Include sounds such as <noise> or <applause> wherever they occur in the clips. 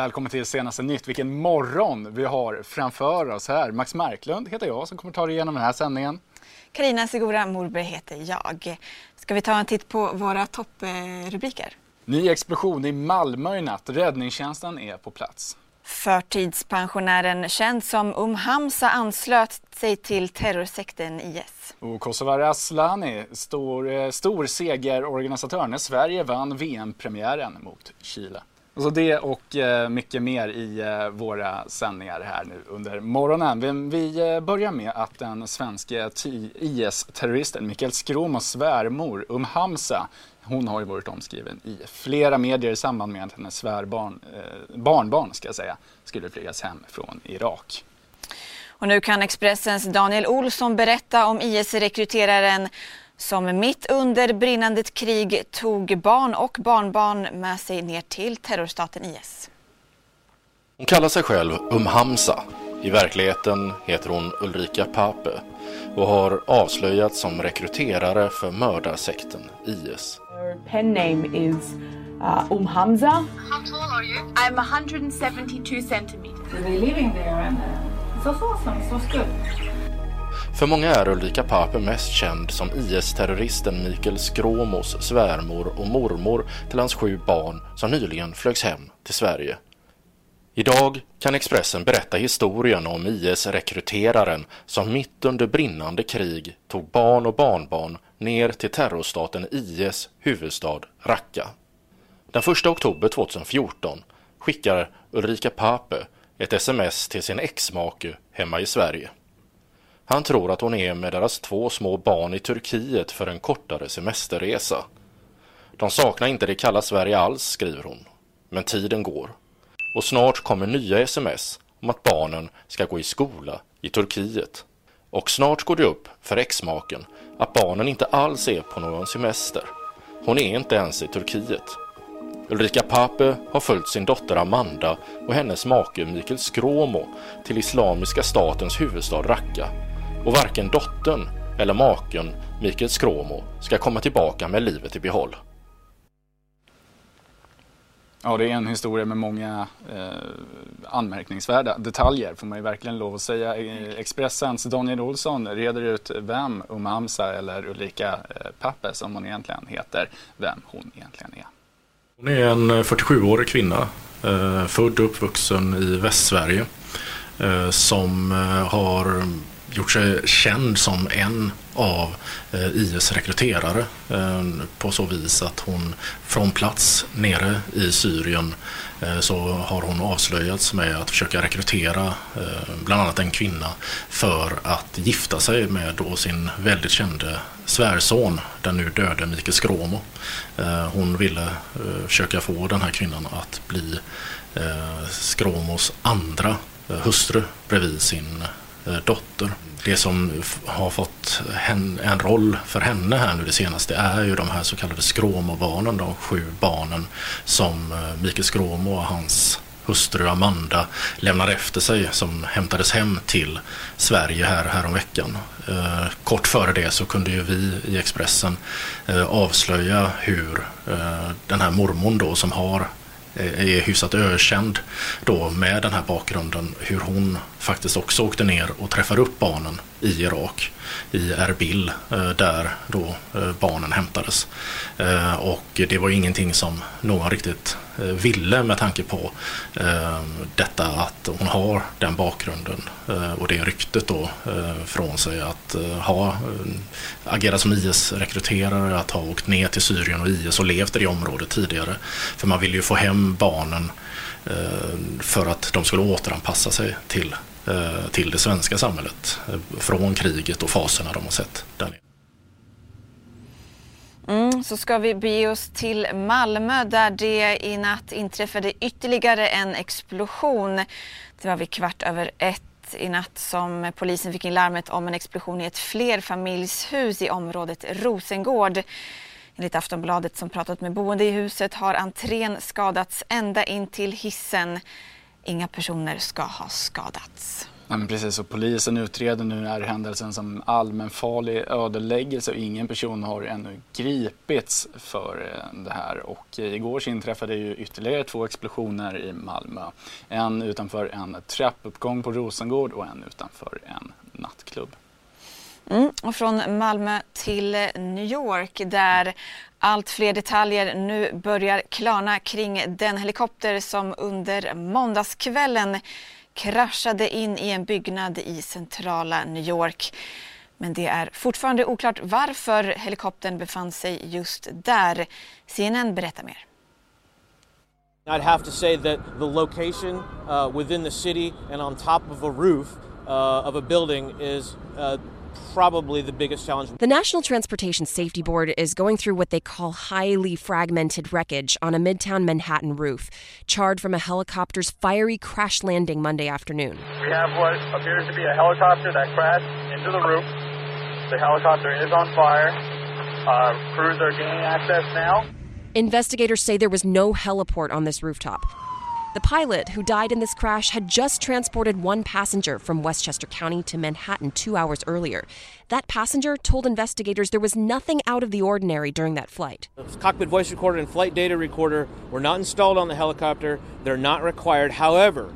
Välkommen till senaste nytt. Vilken morgon vi har framför oss här. Max Marklund heter jag som kommer ta dig igenom den här sändningen. Karina Segura Morberg heter jag. Ska vi ta en titt på våra topprubriker? Ny explosion i Malmö i natt. Räddningstjänsten är på plats. Förtidspensionären känd som Um Hamza anslöt sig till terrorsekten IS. Och Kosovare Asllani, stor, eh, stor segerorganisatör när Sverige vann VM-premiären mot Chile. Alltså så det och eh, mycket mer i eh, våra sändningar här nu under morgonen. Vi, eh, börjar med att den svenska IS-terroristen Mikael Skråmos svärmor Um Hamza hon har ju varit omskriven i flera medier i samband med att hennes svärbarn, eh, barnbarn ska jag säga, skulle flygas hem från Irak. Och nu kan Expressens Daniel Olsson berätta om IS-rekryteraren som mitt under brinnande krig tog barn och barnbarn med sig ner till terrorstaten IS. Hon kallar sig själv Um Hamza. I verkligheten heter hon Ulrika Pape och har avslöjats som rekryterare för mördarsekten IS. Her pen name is uh, Um Hamza. How tall are you? I'm 172 centimeters. They're living there and uh, it's so awesome, so good. För många är Ulrika Pape mest känd som IS-terroristen Mikael Skråmos svärmor och mormor till hans sju barn som nyligen flögs hem till Sverige. Idag kan Expressen berätta historien om IS-rekryteraren som mitt under brinnande krig tog barn och barnbarn ner till terrorstaten IS huvudstad Raqqa. Den 1 oktober 2014 skickar Ulrika Pape ett sms till sin exmake hemma i Sverige. Han tror att hon är med deras två små barn i Turkiet för en kortare semesterresa. De saknar inte det kalla Sverige alls, skriver hon. Men tiden går. Och snart kommer nya sms om att barnen ska gå i skola i Turkiet. Och snart går det upp för exmaken att barnen inte alls är på någon semester. Hon är inte ens i Turkiet. Ulrika Pape har följt sin dotter Amanda och hennes make Mikael Skråmo till Islamiska statens huvudstad Raqqa och varken dottern eller maken Mikael Skråmo ska komma tillbaka med livet i behåll. Ja, det är en historia med många eh, anmärkningsvärda detaljer får man ju verkligen lov att säga. Eh, Expressens Daniel Olsson reder ut vem Um Hamza eller Ulrika eh, Pappe som hon egentligen heter, vem hon egentligen är. Hon är en 47-årig kvinna, eh, född och uppvuxen i Västsverige, eh, som eh, har gjort sig känd som en av eh, IS rekryterare eh, på så vis att hon från plats nere i Syrien eh, så har hon avslöjats med att försöka rekrytera bland annat en kvinna för att gifta sig med då sin väldigt kände svärson, den nu döde Mikael Skråmo. Hon ville försöka få den här kvinnan att bli Skråmos andra hustru bredvid sin Eh, dotter. Det som har fått en roll för henne här nu det senaste är ju de här så kallade Skråmo-barnen, de sju barnen som eh, Mikael Skråmo och hans hustru Amanda lämnar efter sig som hämtades hem till Sverige här, häromveckan. Eh, kort före det så kunde ju vi i Expressen eh, avslöja hur eh, den här mormon då som har eh, är hyfsat ökänd då med den här bakgrunden hur hon faktiskt också åkte ner och träffade upp barnen i Irak i Erbil eh, där då eh, barnen hämtades. Eh, och det var ingenting som någon riktigt ville med tanke på detta att hon har den bakgrunden och det ryktet då från sig att ha agerat som IS-rekryterare, att ha åkt ner till Syrien och IS och levt i det området tidigare. För man ville ju få hem barnen för att de skulle återanpassa sig till Eh, till det svenska samhället eh, från kriget och faserna de har sett där nere. Mm, så ska vi bege oss till Malmö där det i natt inträffade ytterligare en explosion. Det var vid kvart över ett i natt som polisen fick in larmet om en explosion i ett flerfamiljshus i området Rosengård. Enligt Aftonbladet som pratat med boende i huset har entrén skadats ända in till hissen. Inga personer ska ha skadats. Ja, men precis, och polisen utreder nu den här händelsen som allmänfarlig ödeläggelse och ingen person har ännu gripits för eh, det här. Och eh, igår så inträffade ju ytterligare två explosioner i Malmö. En utanför en trappuppgång på Rosengård och en utanför en nattklubb. Och från Malmö till New York där allt fler detaljer nu börjar klarna kring den helikopter som under måndagskvällen kraschade in i en byggnad i centrala New York. Men det är fortfarande oklart varför helikoptern befann sig just där. CNN berättar mer. I'd have to say that the location uh, within the city and on top of a roof uh, of a building is uh, probably the biggest challenge. The National Transportation Safety Board is going through what they call highly fragmented wreckage on a midtown Manhattan roof, charred from a helicopter's fiery crash landing Monday afternoon. We have what appears to be a helicopter that crashed into the roof. The helicopter is on fire. Uh, crews are gaining access now. Investigators say there was no heliport on this rooftop. The pilot, who died in this crash, had just transported one passenger from Westchester County to Manhattan two hours earlier. That passenger told investigators there was nothing out of the ordinary during that flight. The cockpit voice recorder and flight data recorder were not installed on the helicopter. They're not required. However,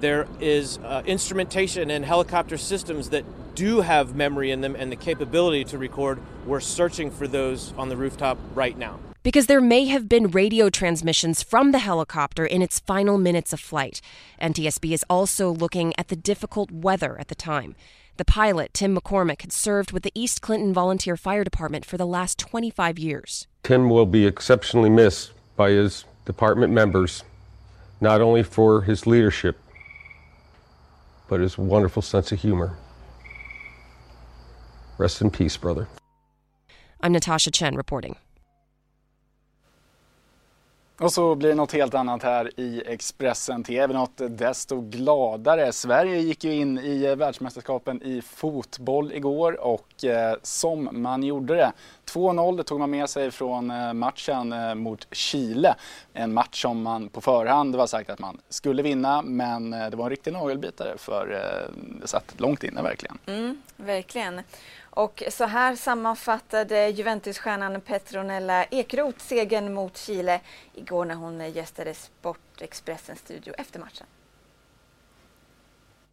there is uh, instrumentation and helicopter systems that do have memory in them and the capability to record. We're searching for those on the rooftop right now because there may have been radio transmissions from the helicopter in its final minutes of flight. NTSB is also looking at the difficult weather at the time. The pilot, Tim McCormick, had served with the East Clinton Volunteer Fire Department for the last 25 years. Tim will be exceptionally missed by his department members, not only for his leadership, but his wonderful sense of humor. Rest in peace, brother. I'm Natasha Chen reporting. Och så blir det något helt annat här i Expressen TV, något desto gladare. Sverige gick ju in i eh, världsmästerskapen i fotboll igår och eh, som man gjorde det. 2-0 det tog man med sig från eh, matchen eh, mot Chile. En match som man på förhand var sagt att man skulle vinna men det var en riktig nagelbitare för det satt långt inne verkligen. Mm, verkligen. Och så här sammanfattade Juventusstjärnan Petronella Ekroth segern mot Chile igår när hon gästade Sportexpressens studio efter matchen.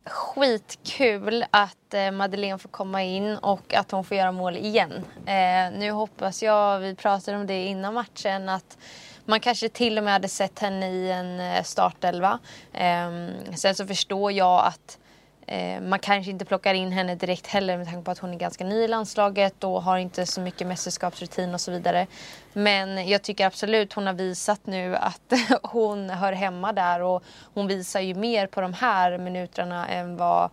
Skitkul att eh, Madeleine får komma in och att hon får göra mål igen. Eh, nu hoppas jag, vi pratade om det innan matchen, att man kanske till och med hade sett henne i en eh, startelva. Eh, sen så förstår jag att Eh, man kanske inte plockar in henne direkt heller med tanke på att hon är ganska ny i landslaget och har inte så mycket mästerskapsrutin och så vidare. Men jag tycker absolut hon har visat nu att <laughs> hon hör hemma där och hon visar ju mer på de här minuterna än vad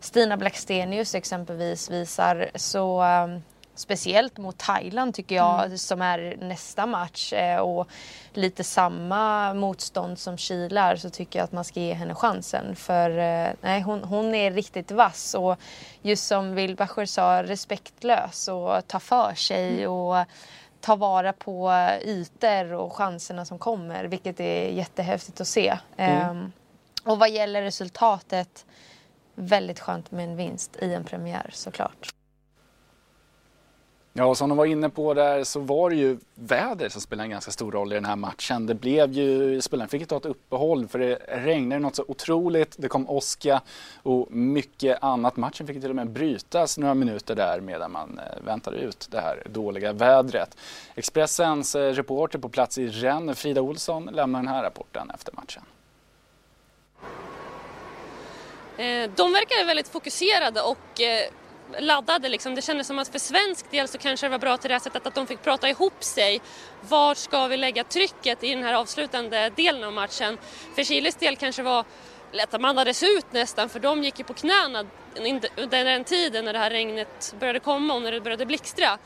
Stina Blackstenius exempelvis visar. Så ehm, speciellt mot Thailand tycker jag mm. som är nästa match eh, och lite samma motstånd som är så tycker jag att man ska ge henne chansen för eh, nej, hon, hon är riktigt vass och just som Wilbacher sa respektlös och ta för sig mm. och ta vara på ytor och chanserna som kommer vilket är jättehäftigt att se. Mm. Um, och vad gäller resultatet väldigt skönt med en vinst i en premiär såklart. Ja, som de var inne på där så var det ju väder som spelade en ganska stor roll i den här matchen. Det blev ju, spelarna fick ju ta ett uppehåll för det regnade något så otroligt. Det kom åska och mycket annat. Matchen fick till och med brytas några minuter där medan man eh, väntade ut det här dåliga vädret. Expressens eh, reporter på plats i Rennes, Frida Olsson, lämnar den här rapporten efter matchen. Eh, de verkade väldigt fokuserade och laddade. Liksom. Det kändes som att för svensk del så kanske det var bra till det här sättet att de fick prata ihop sig. Var ska vi lägga trycket i den här avslutande delen av matchen? För Chiles del kanske var att man andades ut nästan för de gick ju på knäna under den tiden när det här regnet började komma och när det började blixtra.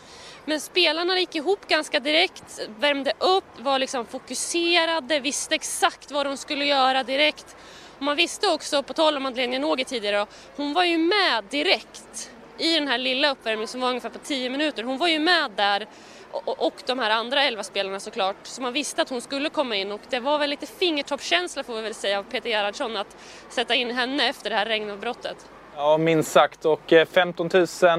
Men spelarna gick ihop ganska direkt, värmde upp, var liksom fokuserade, visste exakt vad de skulle göra direkt. Och man visste också, på tal om Madeleine Janogy tidigare, hon var ju med direkt i den här lilla uppvärmningen som var ungefär på 10 minuter. Hon var ju med där och, och de här andra elva spelarna såklart. Så man visste att hon skulle komma in och det var väl lite fingertoppskänsla får vi väl säga av Peter Gerhardsson att sätta in henne efter det här regnavbrottet. Ja, minst sagt. Och eh, 15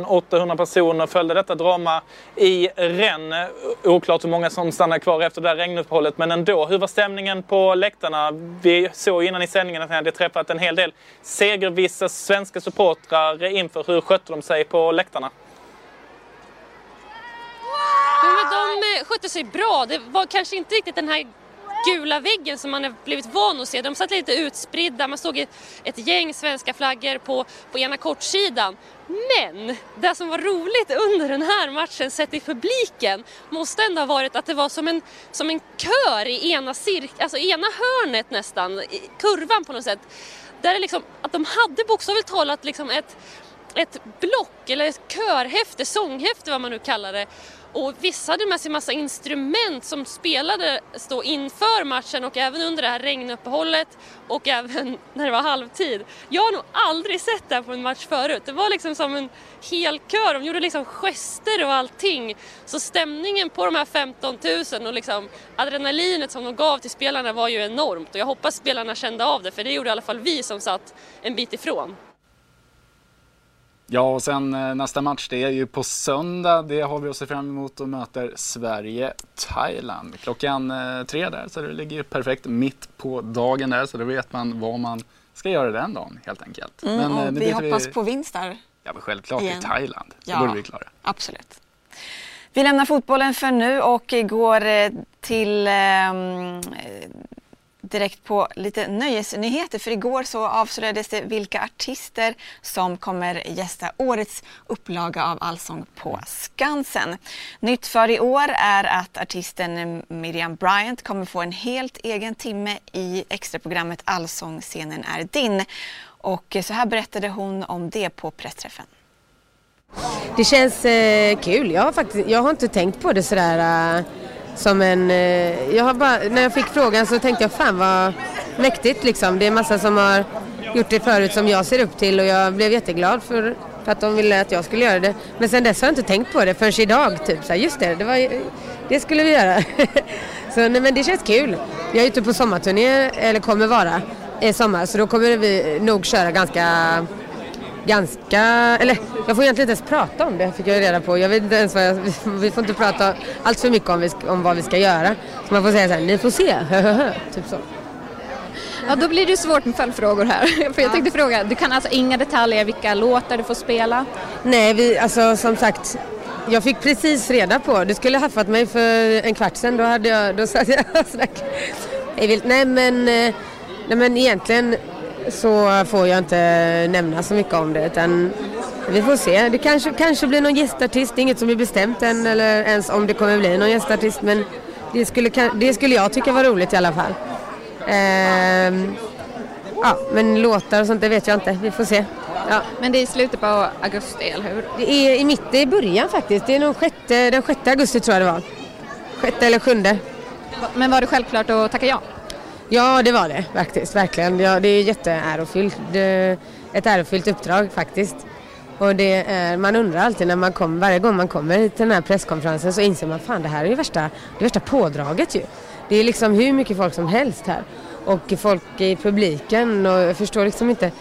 800 personer följde detta drama i Rennes. Oklart hur många som stannade kvar efter det där regnuppehållet, men ändå. Hur var stämningen på läktarna? Vi såg innan i sändningen att ni hade träffat en hel del segervissa svenska supportrar inför. Hur skötte de sig på läktarna? men de eh, skötte sig bra. Det var kanske inte riktigt den här gula väggen som man har blivit van att se. De satt lite utspridda, man såg ett, ett gäng svenska flaggor på, på ena kortsidan. Men det som var roligt under den här matchen sett i publiken måste ändå ha varit att det var som en, som en kör i ena, cirk, alltså ena hörnet nästan, i kurvan på något sätt. Där det liksom, att de hade bokstavligt talat liksom ett, ett block eller ett körhäfte, sånghäfte vad man nu kallar det och vissa hade med sig massa instrument som spelade då inför matchen och även under det här regnuppehållet och även <laughs> när det var halvtid. Jag har nog aldrig sett det här på en match förut. Det var liksom som en hel kör, de gjorde liksom gester och allting. Så stämningen på de här 15 000 och liksom adrenalinet som de gav till spelarna var ju enormt och jag hoppas spelarna kände av det för det gjorde i alla fall vi som satt en bit ifrån. Ja, och sen eh, nästa match det är ju på söndag. Det har vi att se fram emot och möter Sverige-Thailand klockan eh, tre där. Så det ligger ju perfekt mitt på dagen där så då vet man vad man ska göra den dagen helt enkelt. Mm, men, eh, vi hoppas vi... på vinst där. Ja, men självklart igen. i Thailand. Ja, borde vi klara. Absolut. Vi lämnar fotbollen för nu och går till eh, direkt på lite nöjesnyheter för igår så avslöjades det vilka artister som kommer gästa årets upplaga av Allsång på Skansen. Nytt för i år är att artisten Miriam Bryant kommer få en helt egen timme i extraprogrammet Allsång-scenen är din. Och så här berättade hon om det på pressträffen. Det känns eh, kul. Jag har, faktiskt, jag har inte tänkt på det sådär eh, som en... Eh, jag har bara, när jag fick frågan så tänkte jag fan vad mäktigt liksom. Det är massa som har gjort det förut som jag ser upp till och jag blev jätteglad för, för att de ville att jag skulle göra det. Men sen dess har jag inte tänkt på det förrän idag typ. Så här, just det, det, var, det skulle vi göra. <laughs> så nej, men det känns kul. Jag är ute på sommarturné, eller kommer vara, i sommar. Så då kommer vi nog köra ganska ganska, eller jag får egentligen inte ens prata om det fick jag reda på. Jag vet inte ens vad jag, <laughs> vi får inte prata allt för mycket om, vi, om vad vi ska göra. Så man får säga så här, ni får se, <laughs> typ så. Ja, då blir det svårt med följdfrågor här. <laughs> För jag tänkte fråga, du kan alltså inga detaljer vilka låtar du får spela? Nej, vi, alltså som sagt, jag fick precis reda på, du skulle haffat mig för en kvart sedan, då hade jag, då satt jag och snackade. Nej men, eh, nej men egentligen så får jag inte nämna så mycket om det utan vi får se. Det kanske, kanske blir någon gästartist, det är inget som är bestämt än eller ens om det kommer bli någon gästartist men det skulle, det skulle jag tycka var roligt i alla fall. Ehm, ja, men låtar och sånt det vet jag inte, vi får se. Ja. Men det är i slutet på augusti, eller hur? Det är i mitten, i början faktiskt. Det är nog sjätte, den 6 augusti tror jag det var. Sjätte eller sjunde. Men var det självklart att tacka ja? Ja, det var det faktiskt, verkligen. Ja, det är jätteärofyllt. Det, ett ärofyllt uppdrag faktiskt. Och det är, man undrar alltid när man kommer, varje gång man kommer till den här presskonferensen så inser man fan det här är ju värsta, det värsta pådraget ju. Det är liksom hur mycket folk som helst här. Och folk i publiken och jag förstår liksom inte.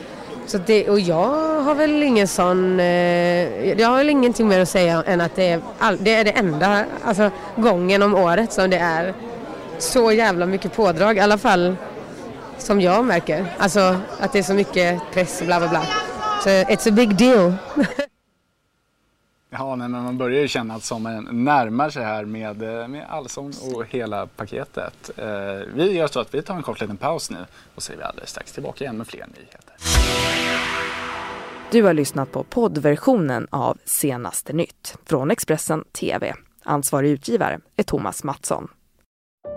Så det, och jag har väl ingen sån, eh, jag har väl ingenting mer att säga än att det är, all, det är det enda alltså, gången om året som det är så jävla mycket pådrag, i alla fall som jag märker. Alltså att det är så mycket press och bla bla bla. Så it's a big deal. <laughs> Ja, men man börjar ju känna att sommaren närmar sig här med, eh, med allsång och hela paketet. Eh, vi gör så att vi tar en kort liten paus nu och så är vi alldeles strax tillbaka igen med fler nyheter. Du har lyssnat på poddversionen av Senaste nytt från Expressen TV. Ansvarig utgivare är Thomas Mattsson.